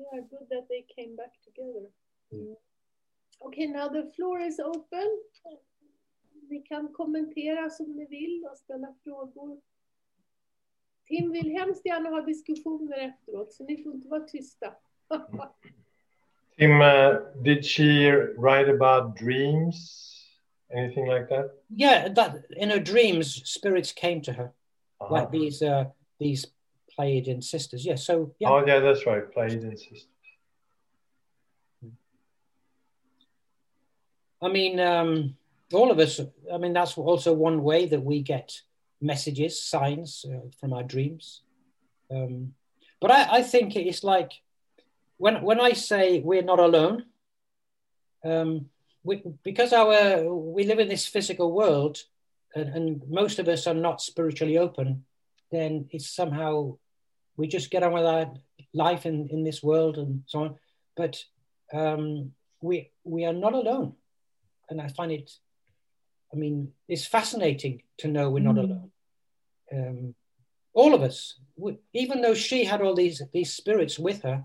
Yeah, good that they came back together. Mm. Okay, now the floor is open. Ni kan kommentera som ni vill och ställa frågor. Tim vill hemskt gärna ha diskussioner efteråt, så ni får inte vara tysta. Tim, uh, did she write about dreams? Anything like that? Yeah, that in her dreams, spirits came to her, uh-huh. like these uh, these Pleiadian sisters. Yeah, so yeah. Oh yeah, that's right, Pleiadian sisters. I mean, um, all of us. I mean, that's also one way that we get messages, signs uh, from our dreams. Um, but I, I, think it's like when when I say we're not alone, um, we, because our we live in this physical world, and, and, most of us are not spiritually open. Then it's somehow we just get on with our life in, in this world and so on. But um, we we are not alone, and I find it I mean, it's fascinating to know we're not mm. alone. Um, all of us, we, even though she had all these these spirits with her,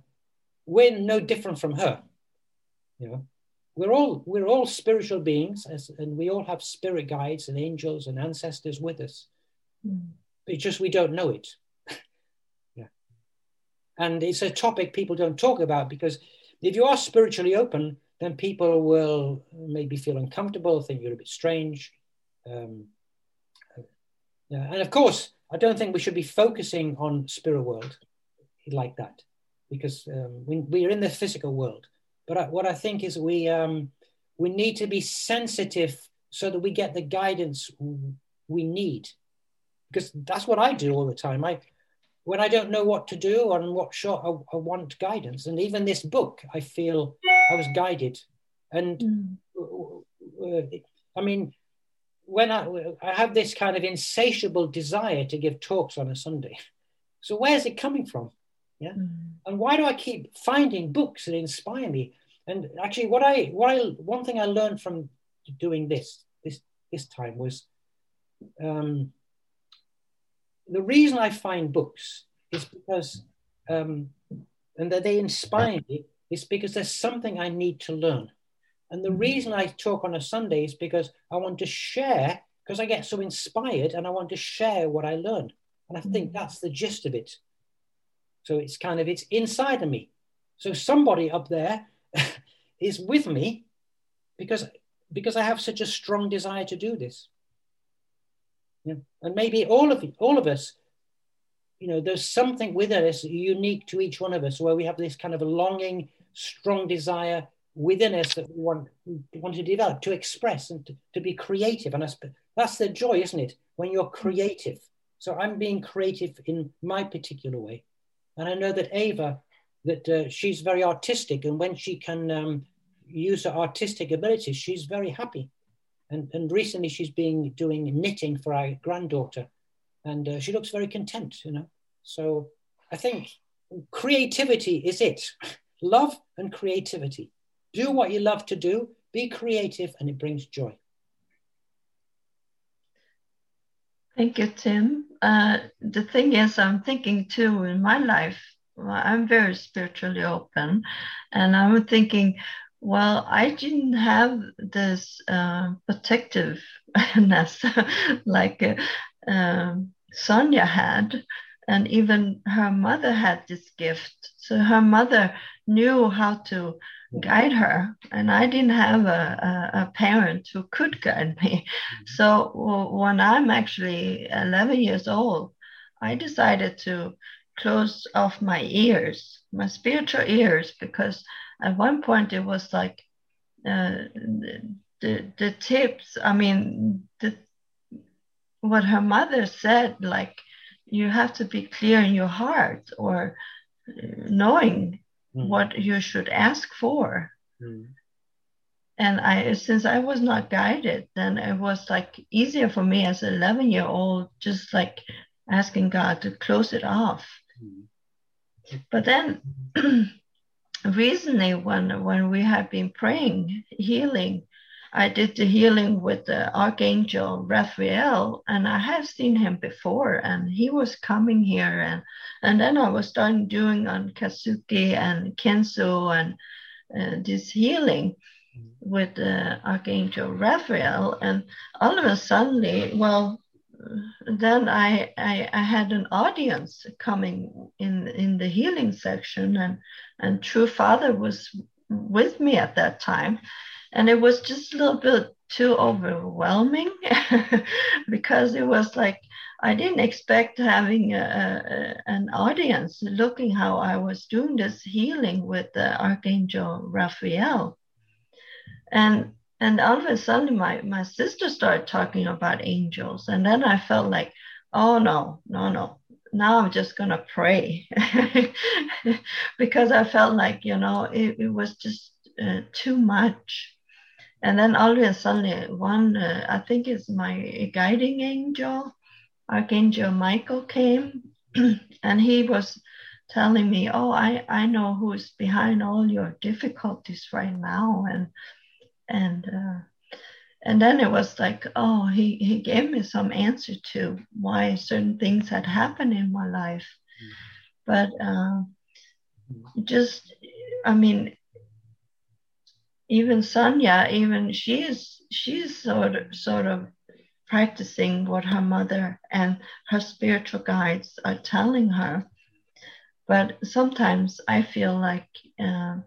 we're no different from her. You know, we're all we're all spiritual beings, as, and we all have spirit guides and angels and ancestors with us. Mm. It's just we don't know it. And it's a topic people don't talk about because if you are spiritually open, then people will maybe feel uncomfortable, think you're a bit strange. Um, yeah. And of course, I don't think we should be focusing on spirit world like that because um, we, we're in the physical world. But I, what I think is we, um, we need to be sensitive so that we get the guidance we need. Because that's what I do all the time. I, when I don't know what to do and what shot I, I want guidance. And even this book, I feel I was guided. And mm. I mean, when I, I have this kind of insatiable desire to give talks on a Sunday. So where's it coming from? Yeah. Mm. And why do I keep finding books that inspire me? And actually what I what I one thing I learned from doing this this this time was um, the reason I find books is because um, and that they inspire me is because there's something I need to learn. And the reason I talk on a Sunday is because I want to share, because I get so inspired and I want to share what I learned. And I think mm. that's the gist of it. So it's kind of, it's inside of me. So somebody up there is with me because, because I have such a strong desire to do this. Yeah. And maybe all of all of us, you know, there's something within us unique to each one of us where we have this kind of a longing strong desire within us that we want, we want to develop, to express and to, to be creative. And that's, that's the joy, isn't it? When you're creative. So I'm being creative in my particular way. And I know that Ava, that uh, she's very artistic. And when she can um, use her artistic abilities, she's very happy. And, and recently she's been doing knitting for our granddaughter. And uh, she looks very content, you know. So I think creativity is it. love and creativity. Do what you love to do, be creative, and it brings joy. Thank you, Tim. Uh, the thing is, I'm thinking too in my life, I'm very spiritually open, and I'm thinking, well, I didn't have this uh, protectiveness like uh, um, Sonia had and even her mother had this gift. So her mother knew how to guide her, and I didn't have a, a, a parent who could guide me. Mm-hmm. So when I'm actually 11 years old, I decided to close off my ears, my spiritual ears, because at one point it was like uh, the, the, the tips, I mean, the, what her mother said, like, you have to be clear in your heart or knowing mm. what you should ask for. Mm. And I, since I was not guided, then it was like easier for me as an 11 year old, just like asking God to close it off. Mm. But then recently, when, when we have been praying, healing, I did the healing with the Archangel Raphael, and I have seen him before, and he was coming here, and and then I was starting doing on Kazuki and Kenso and uh, this healing with the Archangel Raphael, and all of a sudden, well, then I, I, I had an audience coming in in the healing section, and and True Father was with me at that time, and it was just a little bit too overwhelming because it was like I didn't expect having a, a, an audience looking how I was doing this healing with the Archangel Raphael, and and all of a sudden my my sister started talking about angels. And then i felt like oh no no no. Now i'm just going to pray. Because i felt like you know it, it was just uh, too much. And then all of a sudden one uh, i think it's my guiding angel archangel michael came. And he was telling me oh i i know who's behind all your difficulties right now. And and uh, and then it was like oh he he gave me some answer to why certain things had happened in my life but uh, just i mean even Sonia, even she's she's sort of sort of practicing what her mother and her spiritual guides are telling her. But sometimes I feel like uh,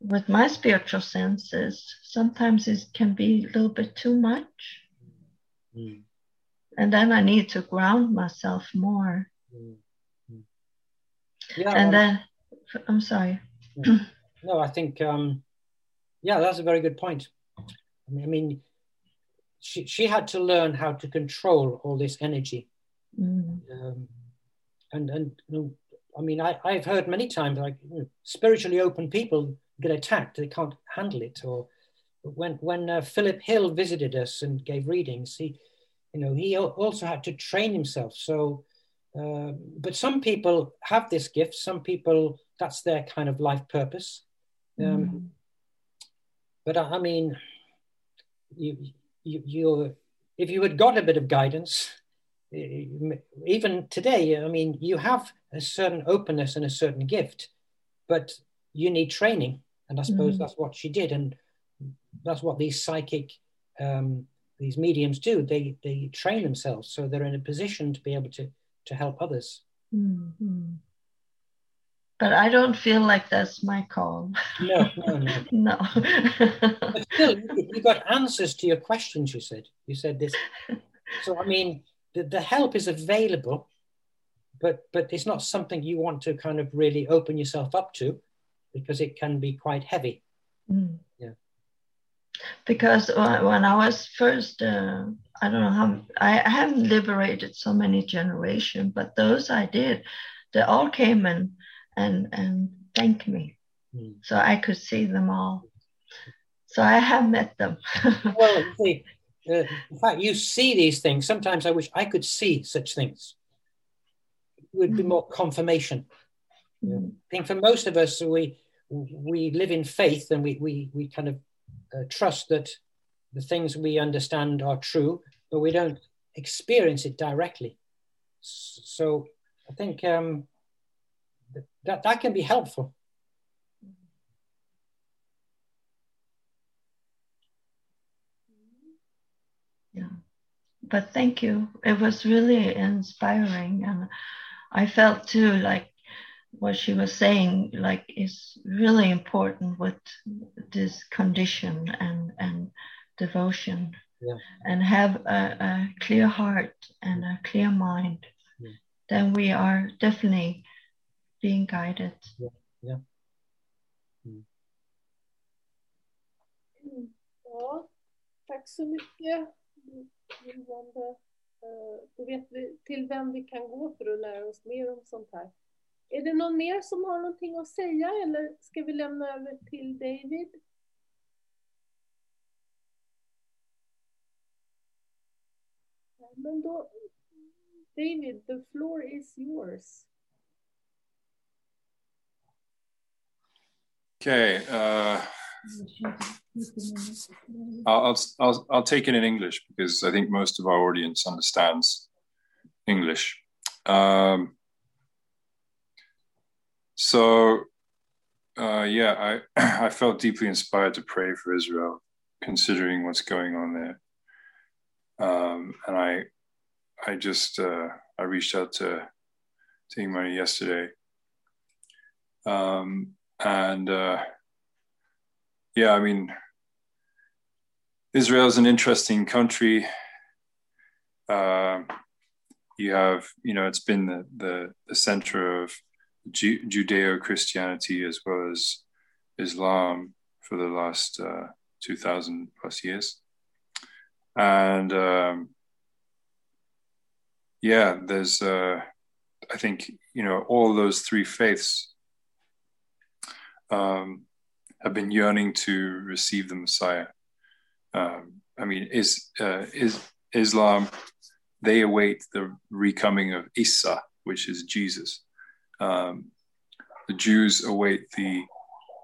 with my spiritual senses, sometimes it can be a little bit too much. Mm. And then I need to ground myself more. Mm. Yeah, and then, I'm sorry. no, I think, um, yeah, that's a very good point. I mean, I mean she, she had to learn how to control all this energy. Mm. Um, and, and you know, I mean, I, I've heard many times like you know, spiritually open people get attacked, they can't handle it. Or when when uh, Philip Hill visited us and gave readings, he, you know, he also had to train himself. So, uh, but some people have this gift. Some people that's their kind of life purpose. Um, mm. But I, I mean, you you you if you had got a bit of guidance even today, I mean, you have a certain openness and a certain gift, but you need training. And I suppose mm. that's what she did. And that's what these psychic, um, these mediums do. They, they train themselves so they're in a position to be able to, to help others. Mm-hmm. But I don't feel like that's my call. No, no, no. no. but still, you got answers to your questions, you said. You said this. So, I mean, the, the help is available, but but it's not something you want to kind of really open yourself up to because it can be quite heavy. Mm. Yeah. Because when I was first, uh, I don't know how, I haven't liberated so many generations, but those I did, they all came and and and thanked me, mm. so I could see them all. So I have met them. well, see, uh, in fact, you see these things. Sometimes I wish I could see such things. It would be mm. more confirmation. I think for most of us, we we live in faith and we we we kind of uh, trust that the things we understand are true, but we don't experience it directly. So I think um, that that can be helpful. Yeah, but thank you. It was really inspiring, and I felt too like what she was saying like is really important with this condition and and devotion yeah. and have a, a, clear heart and a clear mind yeah. then we are definitely being guided yeah, yeah. Mm. Ja, tack så mycket. Då vet vi till vem vi kan gå för att lära oss mer om sånt här. Är det någon mer som har någonting att säga eller ska vi lämna över till David? Men då, David, the floor is yours. Okay, uh, I'll, I'll, I'll, take it in English because I think most of our audience understands English. Um, so, uh, yeah, I, I felt deeply inspired to pray for Israel, considering what's going on there. Um, and I, I just, uh, I reached out to, to Imani yesterday. Um, and, uh, yeah, I mean, Israel is an interesting country. Uh, you have, you know, it's been the, the, the center of Ju- Judeo Christianity as well as Islam for the last uh, 2000 plus years. And um, yeah, there's, uh, I think, you know, all those three faiths um, have been yearning to receive the Messiah. Um, I mean, is, uh, is Islam, they await the recoming of Isa, which is Jesus. Um, the Jews await the,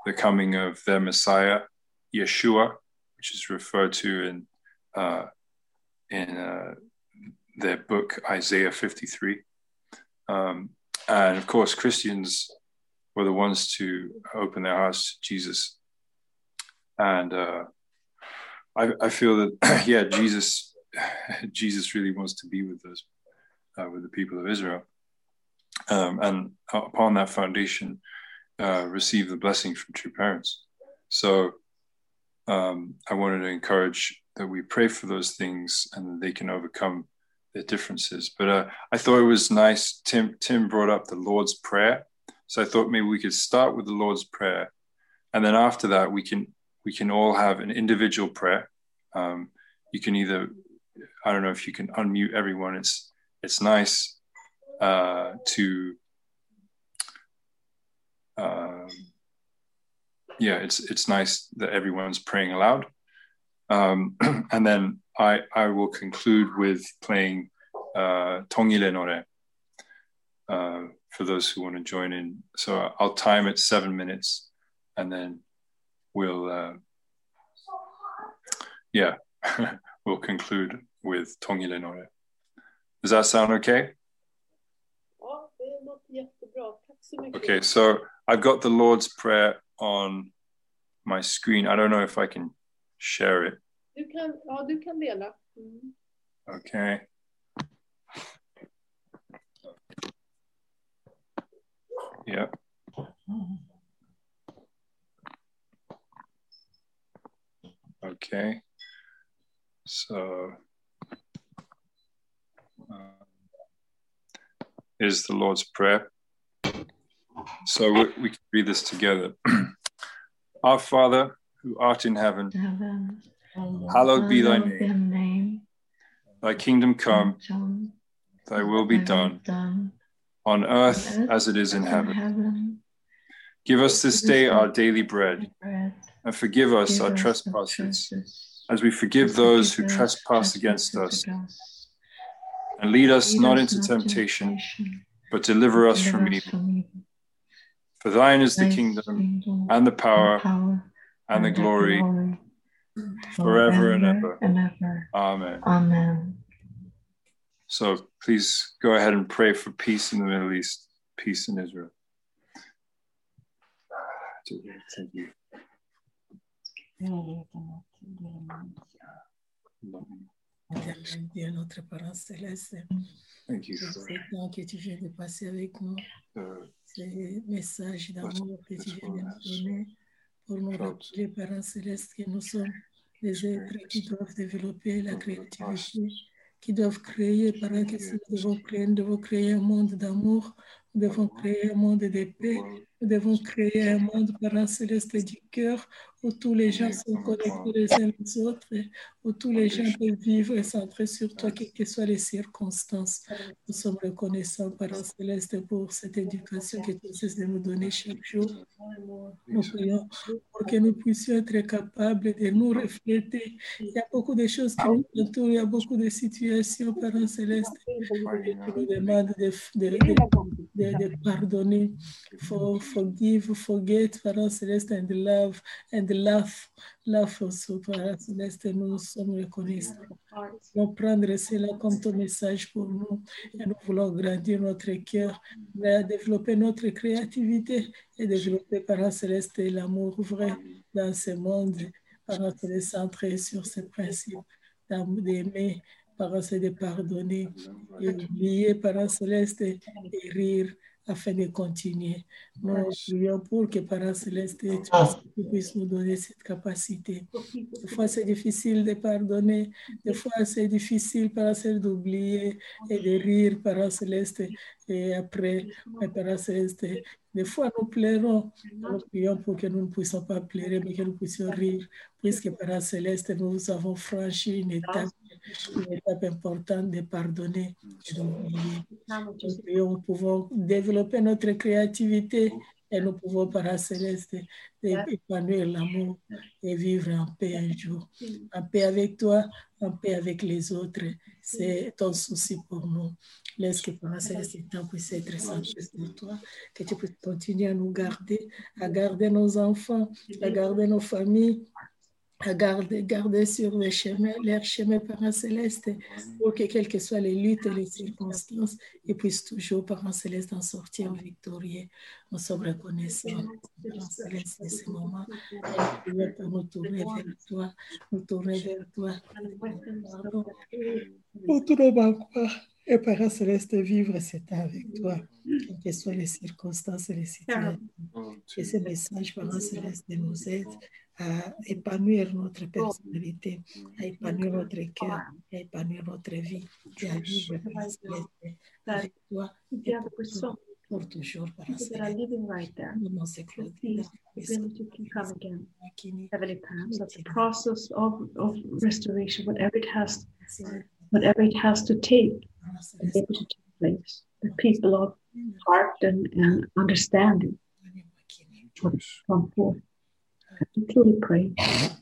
the coming of their Messiah, Yeshua, which is referred to in, uh, in uh, their book, Isaiah 53. Um, and of course, Christians were the ones to open their hearts to Jesus. And uh, I, I feel that, yeah, Jesus, Jesus really wants to be with us, uh, with the people of Israel. Um, and upon that foundation, uh, receive the blessing from true parents. So um, I wanted to encourage that we pray for those things and they can overcome their differences. But uh, I thought it was nice. Tim Tim brought up the Lord's Prayer, so I thought maybe we could start with the Lord's Prayer, and then after that we can we can all have an individual prayer. Um, you can either I don't know if you can unmute everyone. It's it's nice uh, to um, yeah, it's it's nice that everyone's praying aloud. Um, and then I I will conclude with playing uh, Tongile Nore uh, for those who want to join in. So I'll time it seven minutes, and then we'll uh, yeah we'll conclude with Tongile Nore. Does that sound okay? Okay, so I've got the Lord's Prayer on my screen. I don't know if I can share it. Du kan, ja, du kan dela. Mm. Okay. Yeah. Okay. So um, is the Lord's Prayer. So we, we can read this together. Our Father, who art in heaven, heaven hallowed be thy name. name. Thy kingdom come, thy will be done, done on earth as it is in heaven. heaven. Give us this day our daily bread, and forgive us our trespasses, as we forgive those who trespass against us. And lead us not into temptation, but deliver us from evil. For thine is the kingdom and the power and the glory forever and ever. Amen. Amen. So please go ahead and pray for peace in the Middle East, peace in Israel. Thank you. Dieu, notre Parent céleste, Thank you pour ce temps que tu viens de passer avec nous, uh, ces messages d'amour que tu viens de nous donner, pour nous rappeler, Parent céleste, que nous sommes des êtres qui doivent développer la créativité, qui doivent créer, par que nous devons créer, nous devons créer un monde d'amour, nous devons créer un monde de paix, nous devons créer un monde, Parent céleste, du cœur, où tous les gens sont connectés les uns aux autres, où tous les gens peuvent vivre et centrer sur toi, quelles que soient les circonstances. Nous sommes reconnaissants, Parent Céleste, pour cette éducation que tu essaies de nous donner chaque jour. Nous prions pour que nous puissions être capables de nous refléter. Il y a beaucoup de choses qui nous entourent, il y a beaucoup de situations, Parent Céleste, que tu nous demandes de, pardonner, forgive, forget, Parents Céleste, and love, and laugh, laugh also, Parents Céleste, nous sommes reconnaissants. Nous prendre cela comme ton message pour nous et nous voulons grandir notre cœur, développer notre créativité et développer, Parents Céleste, l'amour vrai dans ce monde, Parents Céleste, centré sur ces principes d'aimer, Parents de pardonner, et oublier, Parents Céleste, et rire afin de continuer. Nous prions pour que Parents Céleste, tu puisses nous donner cette capacité. Des fois, c'est difficile de pardonner. Des fois, c'est difficile, Parents Céleste, d'oublier et de rire, Parents Céleste. Et après, Parents Céleste, des fois, nous pleurons. Nous prions pour que nous ne puissions pas pleurer, mais que nous puissions rire, puisque Parents Céleste, nous avons franchi une étape une étape importante de pardonner et d'oublier. Nous pouvons développer notre créativité et nous pouvons, par céleste, épanouir l'amour et vivre en paix un jour. En paix avec toi, en paix avec les autres. C'est ton souci pour nous. Laisse que par céleste, temps puisse être centré pour toi, que tu puisses continuer à nous garder, à garder nos enfants, à garder nos familles, à garder, garder sur le chemin, leur chemin parents céleste, pour que quelles que soient les luttes et les circonstances, ils puissent toujours, parents célestes, en sortir victorieux. Nous sommes reconnaissants, parents célestes, de ce moment. Nous tourner vers toi, nous tourner vers toi. Pour tout le et Parents Céleste, vivre cet temps avec toi, quelles que soient les circonstances et les situations. Que ce message, Parents Céleste, nous aide à épanouir notre personnalité, à épanouir notre cœur, à épanouir notre vie, et à vivre avec toi et pour, pour toujours. Heavenly Parents, that the process of, of restoration, whatever it has, whatever it has to take, is able to take place. The people of heart and, and understanding would come forth. Truly pray that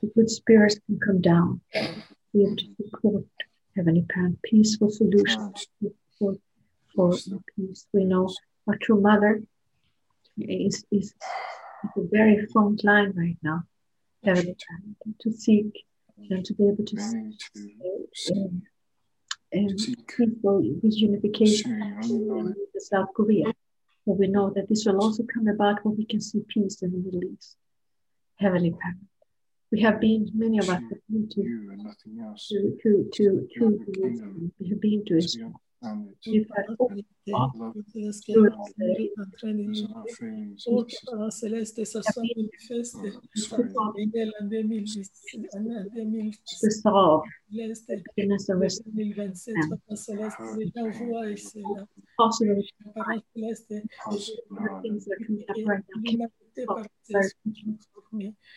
the good spirits can come down, be able to support Heavenly Parent, peaceful solutions for, for peace. We know our true mother is, is at the very front line right now, Heavenly Parent, to seek and to be able to seek um, and peaceful reunification in South Korea. But we know that this will also come about when we can see peace in the Middle East. Heavenly Parent. We have been, many of us have been to, to, to, to, to, we have been to Israel. We've had hope. Céleste, ça soit manifeste. The soul. Goodness of rest. 2027, Céleste, déjà voix et c'est là. Céleste. Things that are coming up right now.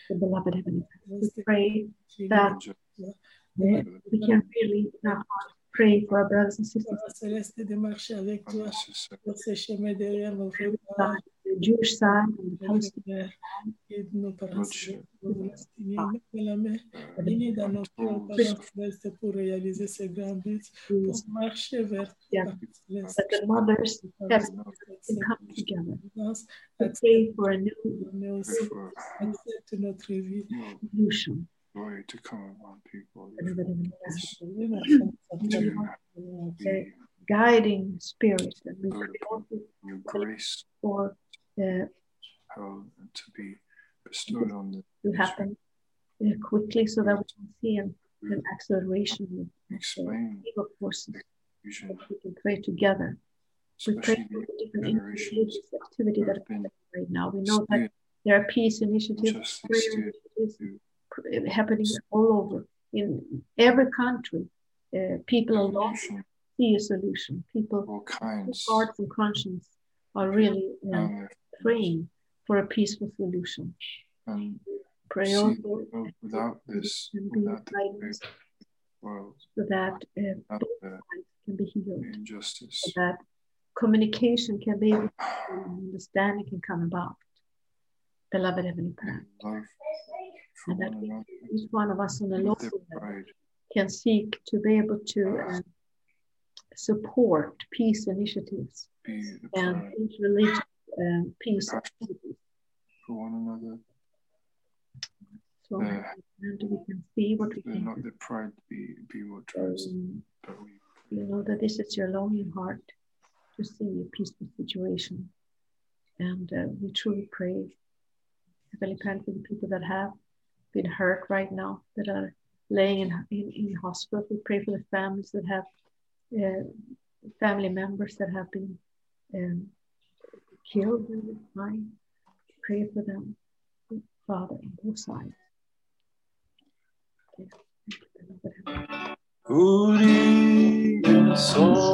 The beloved Heavenly we pray that we can really now pray for our brothers and sisters. Céleste, de marcher avec toi sur ce chemin derrière nos frères. The Jewish side and the Palestinian Aide-nous, Parents la main, unis dans nos cœurs, Parents Céleste, pour réaliser pour marcher vers toi, Parents Céleste. that the mothers have can come together. to pray for a new Mais aussi, accepte notre vie. solution. Glory to come upon people. The guiding spirit and we pray Your grace for uh, to be bestowed on the to happen uh, quickly so that we can see an, an acceleration of evil forces that we can pray together. We pray for the different initiatives, activity that are right now. We know that there are peace initiatives, prayer initiatives happening all over in every country. Uh, people are lost nation, see a solution. People, all kinds hearts and conscience, are really uh, there. praying for a peaceful solution. And Pray see, also without this, without guidance world, so that uh, both sides can be healed, injustice, so that communication can be able understanding can come about. Beloved Heavenly Parent, and that we, each one of us on a local level can seek to be able to uh, support peace initiatives be the and pride peace, um, for one another. so Yeah. and we can see what we can not the pride be, be what drives um, but we you know that this is your longing heart to see a peaceful situation. And uh, we truly pray, Heavenly Father, for the people that have been hurt right now, that are laying in, in, in hospital. We pray for the families that have uh, family members that have been um, killed in this time. Pray for them, Father, on both sides. Yes. Uri, so